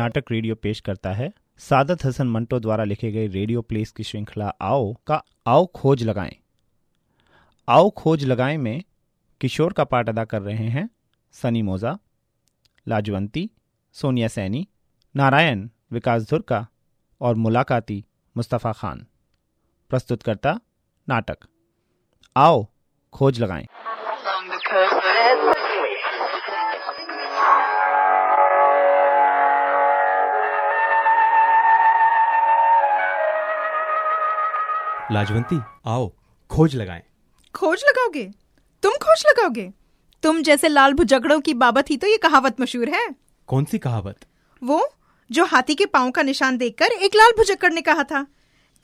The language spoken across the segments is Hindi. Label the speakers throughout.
Speaker 1: नाटक रेडियो पेश करता है। सादत हसन मंटो द्वारा लिखे गए रेडियो प्लेस की श्रृंखला आओ का आओ खोज लगाएँ। आओ खोज लगाएँ में किशोर का पाठ अदा कर रहे हैं सनी मोजा, लाजवंती, सोनिया सैनी, नारायण, विकास धुरका और मुलाकाती मुस्तफ़ा खान। प्रस्तुतकर्ता नाटक। आओ खोज लगाएँ।
Speaker 2: लाजवंती। आओ खोज लगाएँ।
Speaker 3: खोज लगाओगे? तुम खोज लगाओगे? तुम जैसे लाल भुजगड़ों की बाबत ही तो ये कहावत मशहूर है।
Speaker 2: कौन सी कहावत?
Speaker 3: वो जो हाथी के पाँव का निशान देखकर एक लाल भुजक्कड़ ने कहा था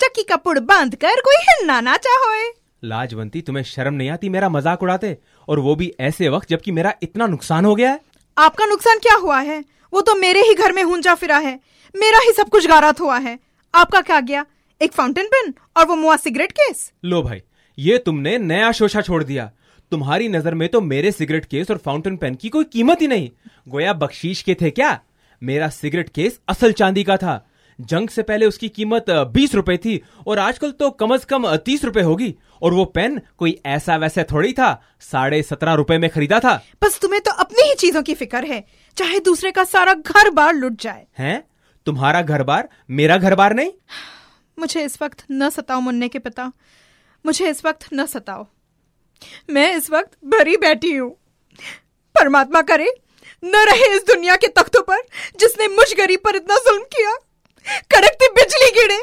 Speaker 3: चक्की का पुड़ बाँध कर कोई हिलना ना चाहोए।
Speaker 2: लाजवंती तुम्हें शर्म नहीं आती मेरा मज़ाक उड़ाते? और वो भी ऐसे वक्त जबकि मेरा इतना नुकसान हो गया है?
Speaker 3: आपका नुकसान क्या हुआ है? वो तो मेरे ही घर में हुंजा फिरा है। मेरा ही सब कुछ गारात हुआ है। आपका क्या गया? एक फाउंटेन पेन और वो मुआ सिगरेट केस
Speaker 2: लो भाई ये तुमने नया शोशा छोड़ दिया। तुम्हारी नज़र में तो मेरे सिगरेट केस और फाउंटेन पेन की कोई कीमत ही नहीं। गोया बख्शीश के थे क्या? मेरा सिगरेट केस असल चांदी का था। जंग से पहले उसकी कीमत बीस रुपए थी और आजकल तो कम अज कम तीस रुपए होगी। और वो पेन कोई ऐसा वैसा थोड़ी था साढ़े सत्रह रुपए में खरीदा था।
Speaker 3: बस तुम्हें तो अपनी ही चीज़ों की फ़िक्र है चाहे दूसरे का सारा घर बार लुट जाए।
Speaker 2: हैं? तुम्हारा घर बार मेरा घर बार नहीं?
Speaker 3: मुझे इस वक्त न सताओ मुन्ने के पिता। मुझे इस वक्त न सताओ। मैं इस वक्त भरी बैठी हूँ। परमात्मा करे, न रहे इस दुनिया के तख्तों पर जिसने मुझ गरीब पर इतना जुल्म किया। कड़कती बिजली गिरे।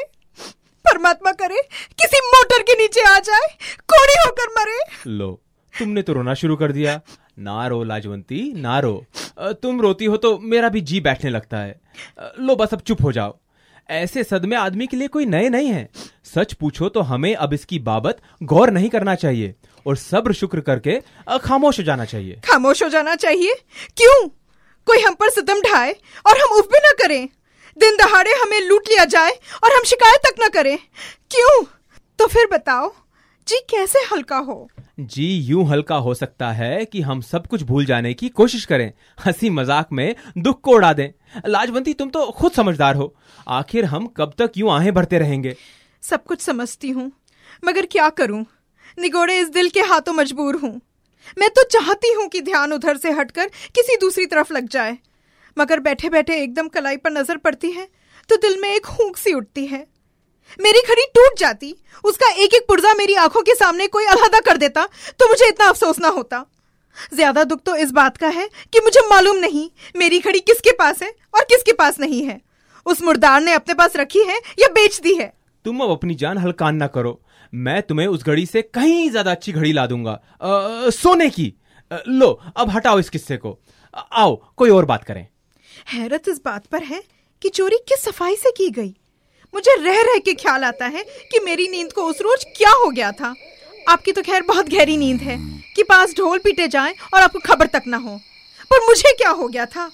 Speaker 3: परमात्मा करे, किसी मोटर के नीचे आ जाए, कोड़ी होकर मरे।
Speaker 2: लो, तुमने तो रोना शुरू कर दिया। ना रो, लाजवंती, ना रो। तुम रोती हो तो मेरा भी जी बैठने लगता है। लो, बस अब चुप हो जाओ। ऐसे सदमे आदमी के लिए कोई नए नहीं है। सच पूछो तो हमें अब इसकी बाबत गौर नहीं करना चाहिए और सब्र शुक्र करके खामोश हो जाना चाहिए।
Speaker 3: खामोश हो जाना चाहिए? क्यों? कोई हम पर सदम ढाए और हम उफ भी ना करें। दिन दहाड़े हमें लूट लिया जाए और हम शिकायत तक ना करें। क्यों? तो फिर बताओ जी कैसे हल्का हो?
Speaker 2: जी यूँ हल्का हो सकता है कि हम सब कुछ भूल जाने की कोशिश करें। हँसी मज़ाक में दुख को उड़ा दें। लाजवंती तुम तो खुद समझदार हो। आखिर हम कब तक यूँ आहें भरते रहेंगे?
Speaker 3: सब कुछ समझती हूँ। मगर क्या करूँ? निगोड़े इस दिल के हाथों मजबूर हूँ। मैं तो चाहती हूँ कि ध्यान उधर से हटकर किसी दूसरी तरफ़ लग जाए। मगर बैठे बैठे एकदम कलाई पर नज़र पड़ती है तो दिल में एक हूक सी उठती है। मेरी घड़ी टूट जाती उसका एक एक पुर्जा मेरी आँखों के सामने कोई अलहदा कर देता तो मुझे इतना अफसोस ना होता। ज़्यादा दुख तो इस बात का है कि मुझे मालूम नहीं मेरी घड़ी किसके पास है और किसके पास नहीं है। उस मुर्दार ने अपने पास रखी है या बेच दी है?
Speaker 2: तुम अब अपनी जान हल्कान ना करो। मैं तुम्हें उस घड़ी से कहीं ज़्यादा अच्छी घड़ी ला दूँगा। आ, सोने की। आ, लो अब हटाओ इस किस्से को। आओ कोई और बात करें।
Speaker 3: हैरत इस बात पर है कि चोरी किस सफ़ाई से की गई? मुझे रह रह के ख्याल आता है कि मेरी नींद को उस रोज क्या हो गया था। आपकी तो खैर बहुत गहरी नींद है कि पास ढोल पीटे जाएँ और आपको खबर तक ना हो। पर मुझे क्या हो गया था?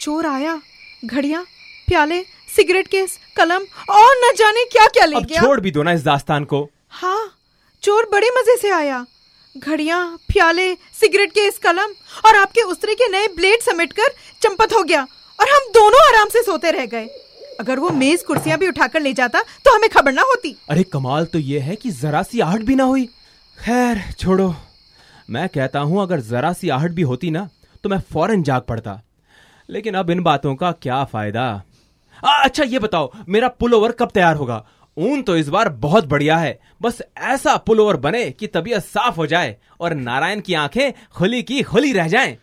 Speaker 3: चोर आया घड़िया प्याले सिगरेट केस कलम और न जाने क्या क्या ले गया।
Speaker 2: छोड़ भी दो ना इस दास्तान को।
Speaker 3: हाँ चोर बड़े मज़े से आया। घड़िया प्याले सिगरेट केस कलम और आपके उस्तरे के नए ब्लेड समेटकर चंपत हो गया और हम दोनों आराम से सोते रह गए। अगर वो मेज कुर्सियाँ भी उठाकर ले जाता तो हमें खबर ना होती।
Speaker 2: अरे कमाल तो ये है कि जरा सी आहट भी ना हुई। खैर छोड़ो। मैं कहता हूँ अगर जरा सी आहट भी होती ना तो मैं फ़ौरन जाग पड़ता। लेकिन अब इन बातों का क्या फ़ायदा? आ, अच्छा ये बताओ मेरा पुल ओवर कब तैयार होगा? ऊन तो इस बार बहुत बढ़िया है। बस ऐसा पुल ओवर बने कि तबीयत साफ़ हो जाए और नारायण की आँखें खुली की खुली रह जाएँ।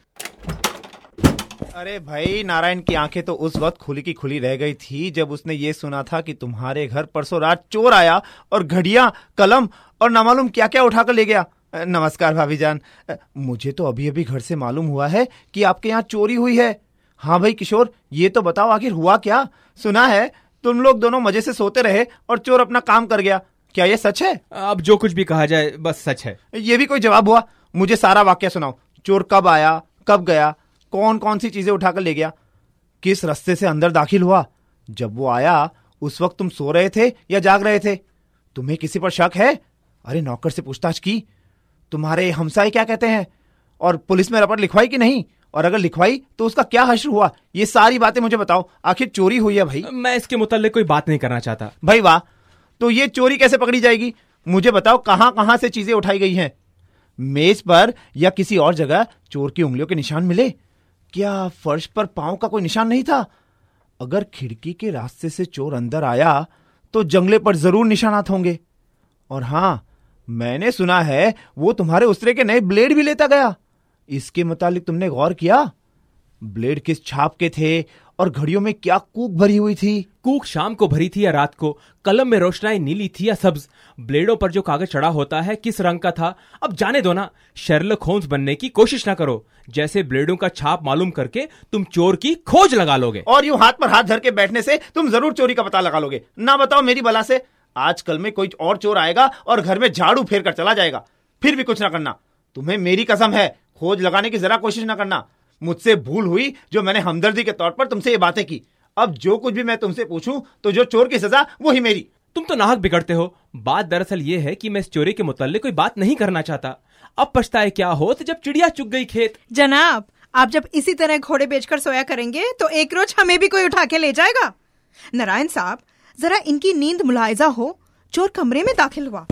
Speaker 1: अरे भाई नारायण की आँखें तो उस वक्त खुली की खुली रह गई थी जब उसने ये सुना था कि तुम्हारे घर परसों रात चोर आया और घड़िया कलम और न मालूम क्या क्या उठाकर ले गया। नमस्कार भाभी जान मुझे तो अभी अभी घर से मालूम हुआ है कि आपके यहाँ चोरी हुई है। हाँ भाई किशोर ये तो बताओ आखिर हुआ क्या? सुना है तुम लोग दोनों मज़े से सोते रहे और चोर अपना काम कर गया। क्या ये सच है?
Speaker 2: अब जो कुछ भी कहा जाए बस सच है।
Speaker 1: ये भी कोई जवाब हुआ? मुझे सारा वाक्य सुनाओ। चोर कब आया कब गया? कौन कौन सी चीज़ें उठाकर ले गया? किस रास्ते से अंदर दाखिल हुआ? जब वो आया उस वक्त तुम सो रहे थे या जाग रहे थे? तुम्हें किसी पर शक है? अरे नौकर से पूछताछ की। तुम्हारे हमसाए क्या कहते हैं? और पुलिस में रपट लिखवाई कि नहीं? और अगर लिखवाई तो उसका क्या हश्र हुआ? ये सारी बातें मुझे बताओ। आखिर चोरी हुई है भाई?
Speaker 2: मैं इसके मुतालिक कोई बात नहीं करना चाहता।
Speaker 1: भाई वाह तो ये चोरी कैसे पकड़ी जाएगी? मुझे बताओ कहाँ कहाँ से चीज़ें उठाई गई हैं? मेज पर या किसी और जगह चोर की उंगलियों के निशान मिले? क्या फर्श पर पाँव का कोई निशान नहीं था? अगर खिड़की के रास्ते से चोर अंदर आया तो जंगले पर ज़रूर निशानात होंगे। और हाँ, मैंने सुना है, वो तुम्हारे उसरे के नए ब्लेड भी लेता गया। इसके मुतालिक तुमने गौर किया? ब्लेड किस छाप के थे और घड़ियों में क्या कूक भरी हुई थी?
Speaker 2: कूक शाम को भरी थी या रात को? कलम में रोशनाई नीली थी या सब्ज? ब्लेडों पर जो कागज़ चढ़ा होता है किस रंग का था? अब जाने दो ना। शेरलक होम्स बनने की कोशिश ना करो। जैसे ब्लेडों का छाप मालूम करके तुम चोर की खोज लगा लोगे।
Speaker 1: और यूँ हाथ पर हाथ धर के बैठने से तुम ज़रूर चोरी का पता लगा लोगे। ना बताओ मेरी बला से। आजकल में कोई और चोर आएगा और घर में झाड़ू फेर कर चला जाएगा। फिर भी कुछ ना करना। तुम्हें मेरी कसम है। खोज लगाने की जरा कोशिश ना करना। मुझसे भूल हुई जो मैंने हमदर्दी के तौर पर तुमसे ये बातें की। अब जो कुछ भी मैं तुमसे पूछूँ तो जो चोर की सजा वो ही मेरी।
Speaker 2: तुम तो नाहक बिगड़ते हो। बात दरअसल ये है कि मैं इस चोरी के मुतल्लिक कोई बात नहीं करना चाहता। अब पछताए क्या हो तो जब चिड़िया चुग गई खेत।
Speaker 3: जनाब आप जब इसी तरह घोड़े बेचकर सोया करेंगे तो एक रोज हमें भी कोई उठा के ले जाएगा। नारायण साहब जरा इनकी नींद मुलायजा हो। चोर कमरे में दाखिल हुआ।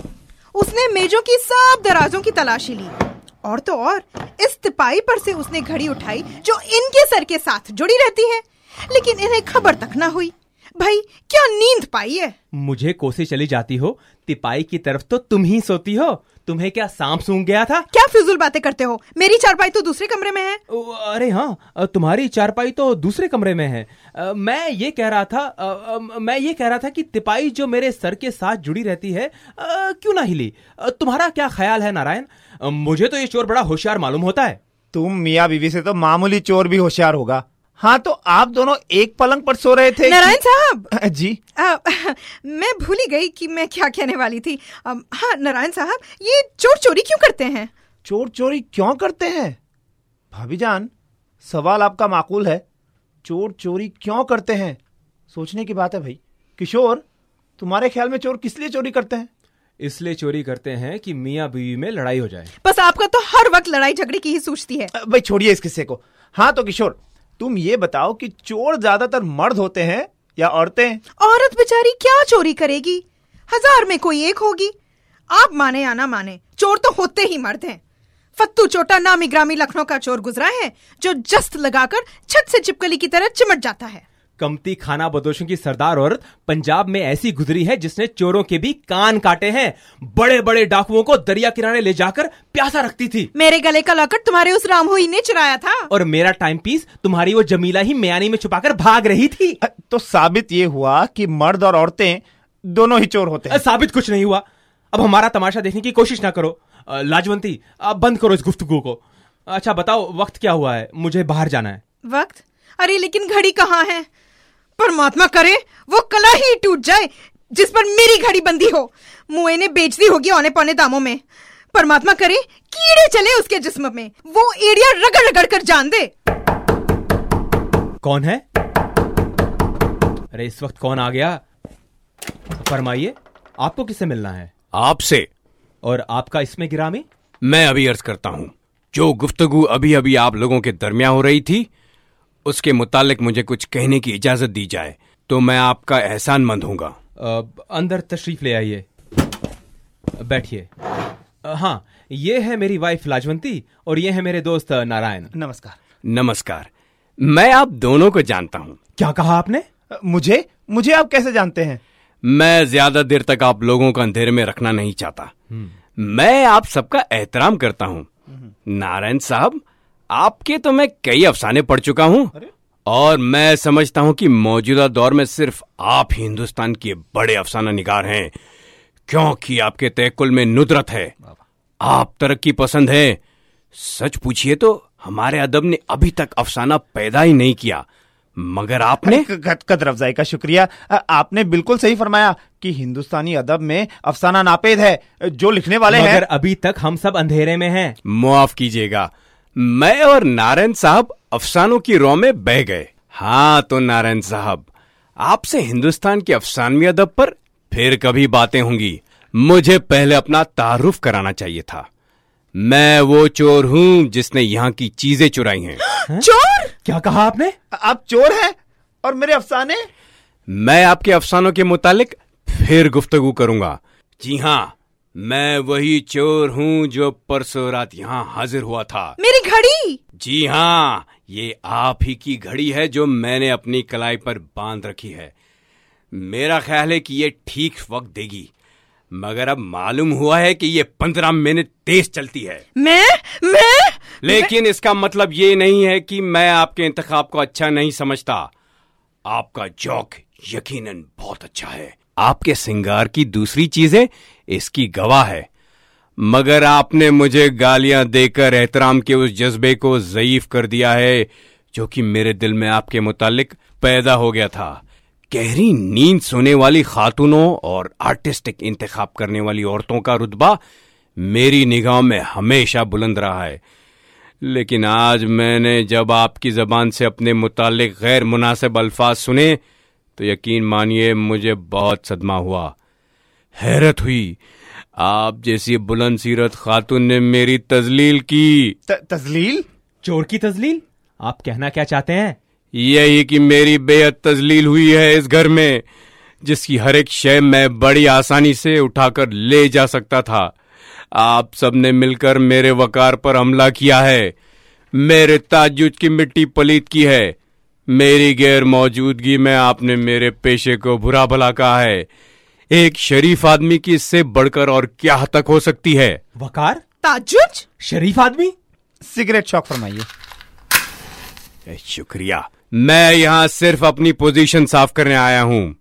Speaker 3: उसने मेजों की सब दराजों की तलाशी ली। और तो और, इस तिपाही पर से उसने घड़ी उठाई, जो इनके सर के साथ जुड़ी रहती है। लेकिन इन्हें खबर तक ना हुई। भाई, क्या नींद पाई है?
Speaker 2: मुझे कोसे चली जाती हो तिपाई की तरफ़ तो तुम ही सोती हो। तुम्हें क्या सांप सूंघ गया था?
Speaker 3: क्या फिजूल बातें करते हो? मेरी चारपाई तो दूसरे कमरे में है।
Speaker 2: ओ, अरे हाँ तुम्हारी चारपाई तो दूसरे कमरे में है। मैं ये कह रहा था मैं ये कह रहा था कि तिपाई जो मेरे सर के साथ जुड़ी रहती है क्यों ना हिली? तुम्हारा क्या ख्याल है नारायण? मुझे तो ये चोर बड़ा होशियार मालूम होता है।
Speaker 1: तुम मियाँ बीवी से तो मामूली चोर भी होशियार होगा। हाँ तो आप दोनों एक पलंग पर सो रहे थे
Speaker 3: नारायण साहब!
Speaker 1: जी।
Speaker 3: आ, मैं भूल ही गई कि मैं क्या कहने वाली थी। हाँ नारायण साहब ये चोर चोरी क्यों करते हैं?
Speaker 1: चोर चोरी क्यों करते हैं? भाभी जान सवाल आपका माकूल है। चोर चोरी क्यों करते हैं? सोचने की बात है भाई। किशोर तुम्हारे ख्याल में चोर किस लिए चोरी करते हैं?
Speaker 2: इसलिए चोरी करते हैं कि मियाँ बीवी में लड़ाई हो जाए।
Speaker 3: बस आपका तो हर वक्त लड़ाई झगड़े की ही सोचती है।
Speaker 1: भाई छोड़िए इस किस्से को। हाँ तो किशोर तुम ये बताओ कि चोर ज़्यादातर मर्द होते हैं या औरतें?
Speaker 3: औरत बेचारी क्या चोरी करेगी? हज़ार में कोई एक होगी। आप माने या ना माने, चोर तो होते ही मर्द हैं। फत्तू चोटा नामी ग्रामी लखनऊ का चोर गुजरा है, जो जस्त लगाकर छत से चिपकली की तरह चिमट जाता है।
Speaker 2: कमती खाना बदोशों की सरदार औरत पंजाब में ऐसी गुजरी है जिसने चोरों के भी कान काटे हैं। बड़े बड़े डाकुओं को दरिया किनारे ले जाकर प्यासा रखती थी।
Speaker 3: मेरे गले का लॉकेट तुम्हारे उस रामहुई ने चुराया था।
Speaker 2: और मेरा टाइम पीस तुम्हारी वो जमीला ही म्यानी में छुपाकर भाग रही थी।
Speaker 1: तो साबित ये हुआ कि मर्द और औरतें दोनों ही चोर होते हैं।
Speaker 2: साबित कुछ नहीं हुआ। अब हमारा तमाशा देखने की कोशिश ना करो। लाजवंती अब बंद करो इस गुफ्तगू को। अच्छा बताओ वक्त क्या हुआ है? मुझे बाहर जाना है।
Speaker 3: वक्त? अरे लेकिन घड़ी कहाँ है? परमात्मा करे वो कला ही टूट जाए जिस पर मेरी घड़ी बंदी हो। मुए ने बेच दी होगी औने पौने दामों में। परमात्मा करे कीड़े चले उसके जिस्म में। वो एड़िया रगड़ रगड़ कर जान दे।
Speaker 2: कौन है? अरे इस वक्त कौन आ गया? फरमाइए आपको किससे मिलना है?
Speaker 4: आपसे।
Speaker 2: और आपका इसमें गिरामी?
Speaker 4: मैं अभी अर्ज़ करता हूँ जो गुफ्तगु अभी अभी आप लोगों के दरमियान हो रही थी उसके मुतालिक मुझे कुछ कहने की इजाज़त दी जाए तो मैं आपका एहसान मंद हूँगा
Speaker 2: अंदर तशरीफ़ ले आइए। बैठिए। हाँ ये है मेरी वाइफ लाजवंती और ये है मेरे दोस्त नारायण।
Speaker 1: नमस्कार।
Speaker 4: नमस्कार। मैं आप दोनों को जानता हूँ।
Speaker 2: क्या कहा आपने?
Speaker 1: मुझे? मुझे आप कैसे जानते हैं?
Speaker 4: मैं ज़्यादा देर तक आप लोगों को अंधेरे में रखना नहीं चाहता। मैं आप सबका एहतराम करता हूँ। नारायण साहब आपके तो मैं कई अफसाने पढ़ चुका हूँ। और मैं समझता हूँ कि मौजूदा दौर में सिर्फ़ आप ही हिंदुस्तान के बड़े अफसाना निगार हैं क्योंकि आपके तयकुल में नुदरत है। आप तरक्की पसंद है। सच पूछिए तो हमारे अदब ने अभी तक अफसाना पैदा ही नहीं किया। मगर आपने
Speaker 1: कद कदर अफजाई का शुक्रिया। आपने बिल्कुल सही फरमाया कि हिंदुस्तानी अदब में अफसाना नापेद है जो लिखने वाले
Speaker 2: मगर
Speaker 1: हैं।
Speaker 2: अभी तक हम सब अंधेरे में हैं।
Speaker 4: मुआफ कीजिएगा। मैं और नारायण साहब अफसानों की रो में बह गए। हाँ तो नारायण साहब आपसे हिंदुस्तान के अफसानवी अदब पर फिर कभी बातें होंगी। मुझे पहले अपना तारुफ कराना चाहिए था। मैं वो चोर हूँ जिसने यहाँ की चीज़ें चुराई हैं।
Speaker 3: चोर?
Speaker 2: क्या कहा आपने?
Speaker 1: आप चोर हैं और मेरे अफसाने?
Speaker 4: मैं आपके अफसानों के मुतालिक फिर गुफ्तगू करूँगा। जी हाँ मैं वही चोर हूँ जो परसों रात यहाँ हाजिर हुआ था।
Speaker 3: मेरी घड़ी?
Speaker 4: जी हाँ ये आप ही की घड़ी है जो मैंने अपनी कलाई पर बाँध रखी है। मेरा ख्याल है कि ये ठीक वक्त देगी मगर अब मालूम हुआ है कि ये पंद्रह मिनट तेज चलती है।
Speaker 3: मैं? मैं?
Speaker 4: लेकिन मैं... इसका मतलब ये नहीं है कि मैं आपके इंतखाब को अच्छा नहीं समझता। आपका जौक यकीनन बहुत अच्छा है। आपके सिंगार की दूसरी चीज़ें इसकी गवाह है। मगर आपने मुझे गालियाँ देकर एहतराम के उस जज्बे को ज़यीफ कर दिया है, जो कि मेरे दिल में आपके मुतालिक पैदा हो गया था। गहरी नींद सोने वाली खातूनों और आर्टिस्टिक इंतखाब करने वाली औरतों का रुतबा मेरी निगाह में हमेशा बुलंद रहा है। लेकिन आज मैंने जब आपकी जबान से अपने मुतालिक गैर मुनासिब अल्फाज सुने तो यकीन मानिए मुझे बहुत सदमा हुआ। हैरत हुई। आप जैसी बुलंद सीरत खातून ने मेरी तजलील की।
Speaker 1: त- तजलील?
Speaker 2: चोर की तजलील? आप कहना क्या चाहते हैं?
Speaker 4: यही कि मेरी बेहद तजलील हुई है इस घर में जिसकी हर एक शय मैं बड़ी आसानी से उठाकर ले जा सकता था। आप सबने मिलकर मेरे वकार पर हमला किया है। मेरे ताजुज की मिट्टी पलीत की है। मेरी गैर मौजूदगी में आपने मेरे पेशे को बुरा भला कहा है। एक शरीफ आदमी की इससे बढ़कर और क्या तक हो सकती है?
Speaker 2: वकार?
Speaker 3: ताजुज
Speaker 2: शरीफ आदमी?
Speaker 1: सिगरेट शौक फरमाइए।
Speaker 4: शुक्रिया। मैं यहाँ सिर्फ़ अपनी पोजीशन साफ़ करने आया हूँ।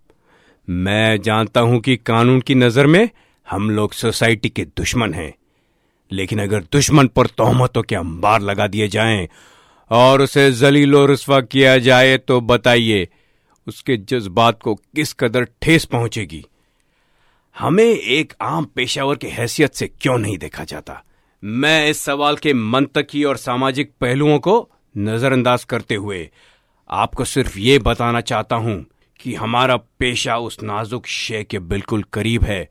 Speaker 4: मैं जानता हूँ कि कानून की नज़र में हम लोग सोसाइटी के दुश्मन हैं। लेकिन अगर दुश्मन पर तोहमतों के अंबार लगा दिए जाएँ और उसे जलीलो रसवा किया जाए तो बताइए उसके जज्बात को किस कदर ठेस पहुंचेगी? हमें एक आम पेशावर की हैसियत से क्यों नहीं देखा जाता? मैं इस सवाल के मंतकी और सामाजिक पहलुओं को नजरअंदाज करते हुए आपको सिर्फ़ ये बताना चाहता हूँ कि हमारा पेशा उस नाजुक शे के बिल्कुल करीब है,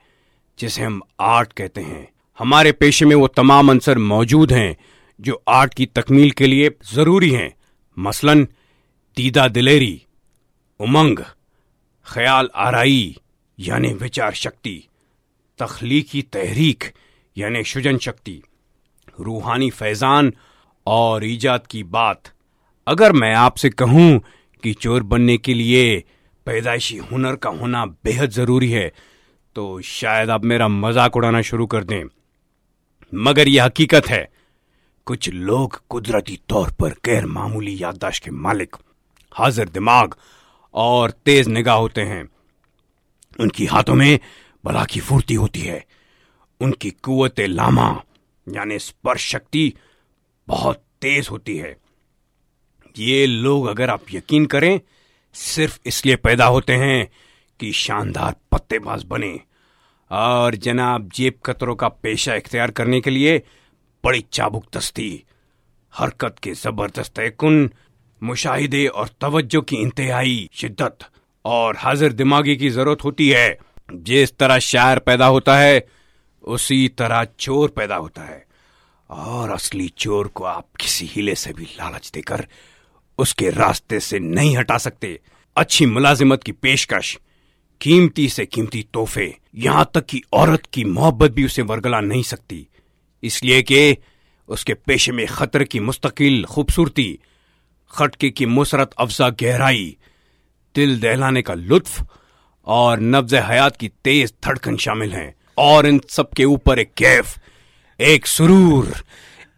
Speaker 4: जिसे हम आर्ट कहते हैं। हमारे पेशे में वो तमाम अंसर मौजूद हैं, जो आर्ट की तकमील के लिए ज़रूरी हैं। मसलन दीदा दिलेरी, उमंग, ख्याल आराई यानी विचार शक्ति, तख्लीकी तहरीक, यानी सृजन शक्ति, रूहानी फैजान और ईजाद की बात। अगर मैं आपसे कहूँ कि चोर बनने के लिए पैदाइशी हुनर का होना बेहद ज़रूरी है तो शायद आप मेरा मज़ाक उड़ाना शुरू कर दें। मगर यह हकीकत है, कुछ लोग कुदरती तौर पर गैर मामूली याददाश्त के मालिक, हाजिर दिमाग और तेज निगाह होते हैं। उनकी हाथों में बला की फुर्ती होती है। उनकी कुत लामा, यानी स्पर्श शक्ति, बहुत तेज होती है। ये लोग अगर आप यकीन करें, सिर्फ़ इसलिए पैदा होते हैं कि शानदार पत्तेबाज बने। और जनाब, जेब कतरों का पेशा इख्तियार करने के लिए बड़ी चाबुक दस्ती, हरकत के ज़बरदस्त कुन मुशाहिदे और तवज्जो की इंतहाई शिद्दत। और हाजिर दिमागी की ज़रूरत होती है। जिस तरह शायर पैदा होता है, उसी तरह चोर पैदा होता है। और असली चोर को आप किसी हीले से भी लालच देकर उसके रास्ते से नहीं हटा सकते। अच्छी मुलाजिमत की पेशकश, कीमती से कीमती तोहफे, यहाँ तक कि औरत की मोहब्बत भी उसे वरगला नहीं सकती। इसलिए कि उसके पेशे में खतर की मुस्तकिल, खूबसूरती, खटके की मुसरत अफजा गहराई दिल दहलाने का लुत्फ और नब्ज हयात की तेज धड़कन शामिल हैं। और इन सब के ऊपर एक कैफ, एक सुरूर,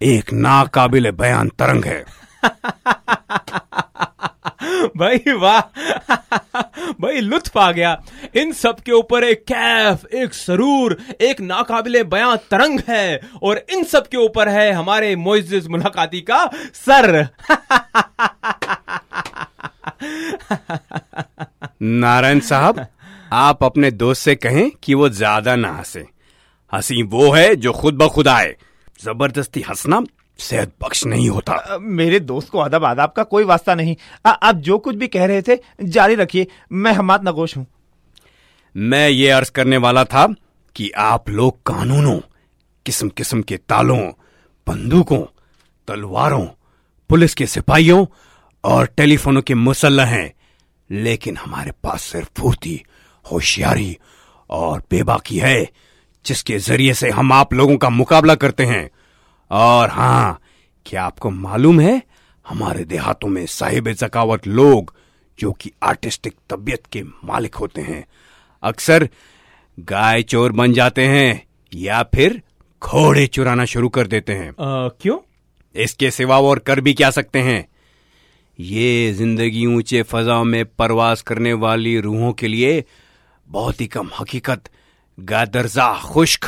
Speaker 4: एक नाकाबिल बयान तरंग है।
Speaker 2: भाई वाह। भाई लुत्फ आ गया। इन सब के ऊपर एक कैफ, एक सरूर, एक नाकाबिले बयां तरंग है। और इन सब के ऊपर है हमारे मोइजिज मुलाकाती का सर।
Speaker 4: नारायण साहब आप अपने दोस्त से कहें कि वो ज़्यादा ना हंसे। हँसी वो है जो खुद ब खुद आए। ज़बरदस्ती हंसना सेहत बख्श नहीं होता।
Speaker 1: अ, मेरे दोस्त को अदब आदाब का कोई वास्ता नहीं। अ, आप जो कुछ भी कह रहे थे जारी रखिए। मैं हमात नगोश हूँ।
Speaker 4: मैं ये अर्ज़ करने वाला था कि आप लोग कानूनों किस्म किस्म के तालों बंदूकों तलवारों पुलिस के सिपाहियों और टेलीफोनों के मुसल्ह हैं लेकिन हमारे पास सिर्फ़ फुर्ती होशियारी और बेबाकी है जिसके ज़रिए से हम आप लोगों का मुकाबला करते हैं। और हाँ क्या आपको मालूम है हमारे देहातों में साहिब जकावत लोग जो कि आर्टिस्टिक तबीयत के मालिक होते हैं अक्सर गाय चोर बन जाते हैं या फिर घोड़े चुराना शुरू कर देते हैं।
Speaker 2: आ, क्यों?
Speaker 4: इसके सिवा और कर भी क्या सकते हैं? ये ज़िंदगी ऊँचे फजाओं में परवास करने वाली रूहों के लिए बहुत ही कम हकीकत गादरजा खुश्क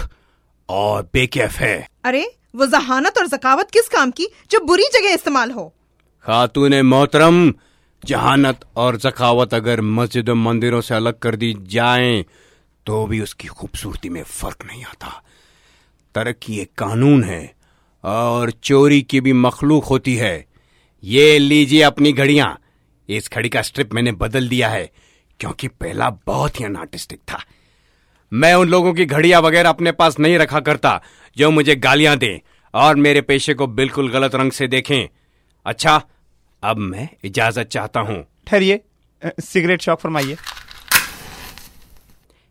Speaker 4: और बेकैफ है।
Speaker 3: अरे वो जहानत और जकावत किस काम की जो बुरी जगह इस्तेमाल हो?
Speaker 4: खातून मोहतरम जहानत और जखावत अगर मस्जिद और मंदिरों से अलग कर दी जाएँ तो भी उसकी खूबसूरती में फ़र्क नहीं आता। तरक्की एक कानून है और चोरी की भी मखलूक होती है। ये लीजिए अपनी घड़ियाँ। इस घड़ी का स्ट्रिप मैंने बदल दिया है क्योंकि पहला बहुत ही अनआर्टिस्टिक था। मैं उन लोगों की घड़ियाँ वगैरह अपने पास नहीं रखा करता जो मुझे गालियाँ दें और मेरे पेशे को बिल्कुल गलत रंग से देखें। अच्छा अब मैं इजाज़त चाहता हूँ।
Speaker 1: ठहरिए सिगरेट शॉप फरमाइए।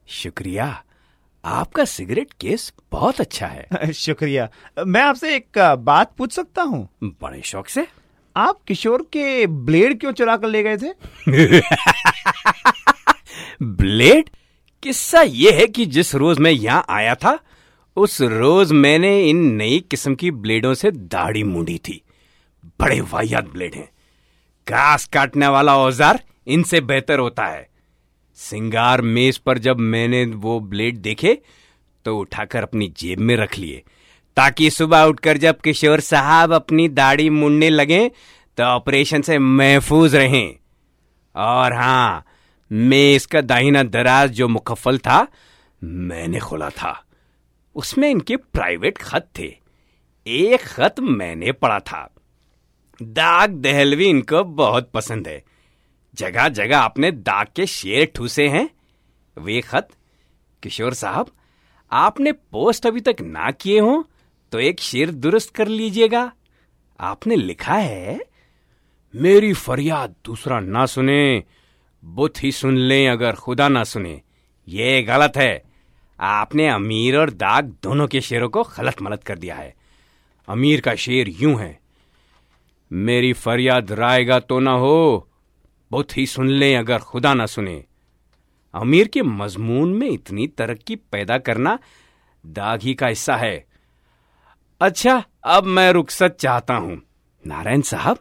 Speaker 4: शुक्रिया आपका सिगरेट केस बहुत अच्छा है।
Speaker 1: शुक्रिया। मैं आपसे एक बात पूछ सकता हूँ?
Speaker 4: बड़े शौक से।
Speaker 1: आप किशोर के ब्लेड क्यों चुरा कर ले गए थे?
Speaker 4: ब्लेड? किस्सा यह है कि जिस रोज मैं यहाँ आया था, उस रोज मैंने इन नई किस्म की ब्लेडों से दाढ़ी मूंडी थी। बड़े वाहियात ब्लेड हैं। घास काटने वाला औज़ार इनसे बेहतर होता है। सिंगार मेज पर जब मैंने वो ब्लेड देखे तो उठाकर अपनी जेब में रख लिए। ताकि सुबह उठकर जब किशोर साहब अपनी दाढ़ी मुड़ने लगे तो ऑपरेशन से महफूज रहें। और हाँ मेज का दाहिना दराज जो मुकफल था, मैंने खोला था। उसमें इनके प्राइवेट खत थे। एक खत मैंने पढ़ा था। दाग दहलवी इनको बहुत पसंद है। जगह जगह आपने दाग के शेर ठूसे हैं। वे खत, किशोर साहब, आपने पोस्ट अभी तक ना किए हो? तो एक शेर दुरुस्त कर लीजिएगा। आपने लिखा है, मेरी फरियाद दूसरा ना सुने बुत ही सुन लें अगर खुदा ना सुने। ये गलत है। आपने अमीर और दाग दोनों के शेरों को गलत मलत कर दिया है। अमीर का शेर यूँ है, मेरी फरियाद रायगा तो ना हो बुत ही सुन लें अगर खुदा ना सुने। अमीर के मजमून में इतनी तरक्की पैदा करना दाग ही का हिस्सा है। अच्छा अब मैं रुखसत चाहता हूँ। नारायण साहब,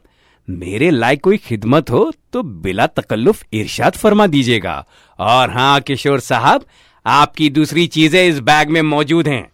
Speaker 4: मेरे लायक कोई खिदमत हो तो बिला तकल्लुफ इरशाद फरमा दीजिएगा। और हाँ किशोर साहब, आपकी दूसरी चीज़ें इस बैग में मौजूद हैं।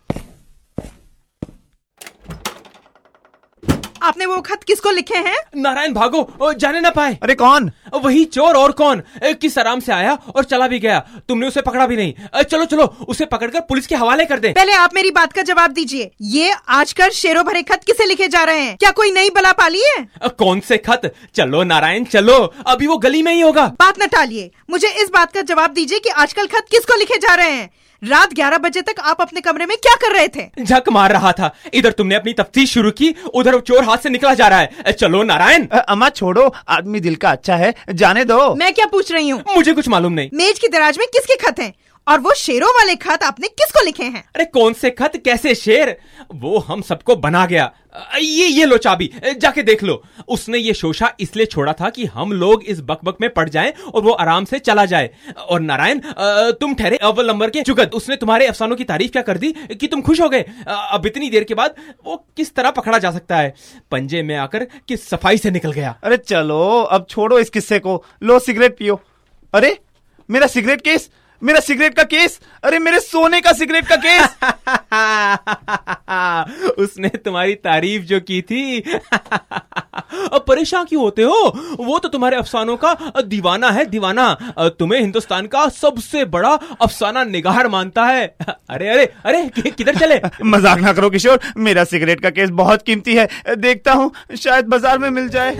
Speaker 3: आपने वो खत किसको लिखे हैं?
Speaker 2: नारायण भागो जाने ना पाए।
Speaker 1: अरे कौन?
Speaker 2: वही चोर और कौन? किस आराम से आया और चला भी गया। तुमने उसे पकड़ा भी नहीं। चलो चलो उसे पकड़कर पुलिस के हवाले कर दे।
Speaker 3: पहले आप मेरी बात का जवाब दीजिए। ये आजकल शेरों भरे खत किसे लिखे जा रहे हैं? क्या कोई नई बला पाली है
Speaker 2: कौन से खत? चलो नारायण चलो। अभी वो गली में ही होगा।
Speaker 3: बात न टालिए। मुझे इस बात का जवाब दीजिए कि आजकल खत किसको लिखे जा रहे हैं? रात 11 बजे तक आप अपने कमरे में क्या कर रहे थे?
Speaker 2: झक मार रहा था। इधर तुमने अपनी तफ्तीश शुरू की उधर चोर हाथ से निकला जा रहा है। चलो नारायण।
Speaker 1: अम्मा छोड़ो आदमी दिल का अच्छा है जाने दो।
Speaker 3: मैं क्या पूछ रही हूँ?
Speaker 2: मुझे कुछ मालूम नहीं।
Speaker 3: मेज की दराज में किसके खत हैं? और वो शेरों वाले खत आपने किसको लिखे हैं?
Speaker 2: अरे कौन से खत? कैसे शेर? वो हम सबको बना गया। ये ये लो चाबी। जाके देख लो। उसने ये शोशा इसलिए छोड़ा था कि हम लोग इस बकबक में पड़ जाएँ और वो आराम से चला जाए। और नारायण तुम ठहरे अव्वल नंबर के जुगत। उसने तुम्हारे अफसानों की तारीफ़ क्या कर दी? कि तुम खुश हो गए? अब इतनी देर के बाद वो किस तरह पकड़ा जा सकता है? पंजे में आकर किस सफ़ाई से निकल गया?
Speaker 1: अरे चलो अब छोड़ो इस किस्से को। लो सिगरेट पियो। अरे मेरा सिगरेट केस? मेरा सिगरेट का केस? अरे मेरे सोने का सिगरेट का केस?
Speaker 2: उसने तुम्हारी तारीफ़ जो की थी। अब परेशान क्यों होते हो? वो तो तुम्हारे अफसानों का दीवाना है दीवाना। तुम्हें हिंदुस्तान का सबसे बड़ा अफसाना निगार मानता है। अरे अरे अरे कि- किधर चले?
Speaker 1: मज़ाक ना करो किशोर। मेरा सिगरेट का केस बहुत कीमती है। देखता हूँ शायद बाज़ार में मिल जाए।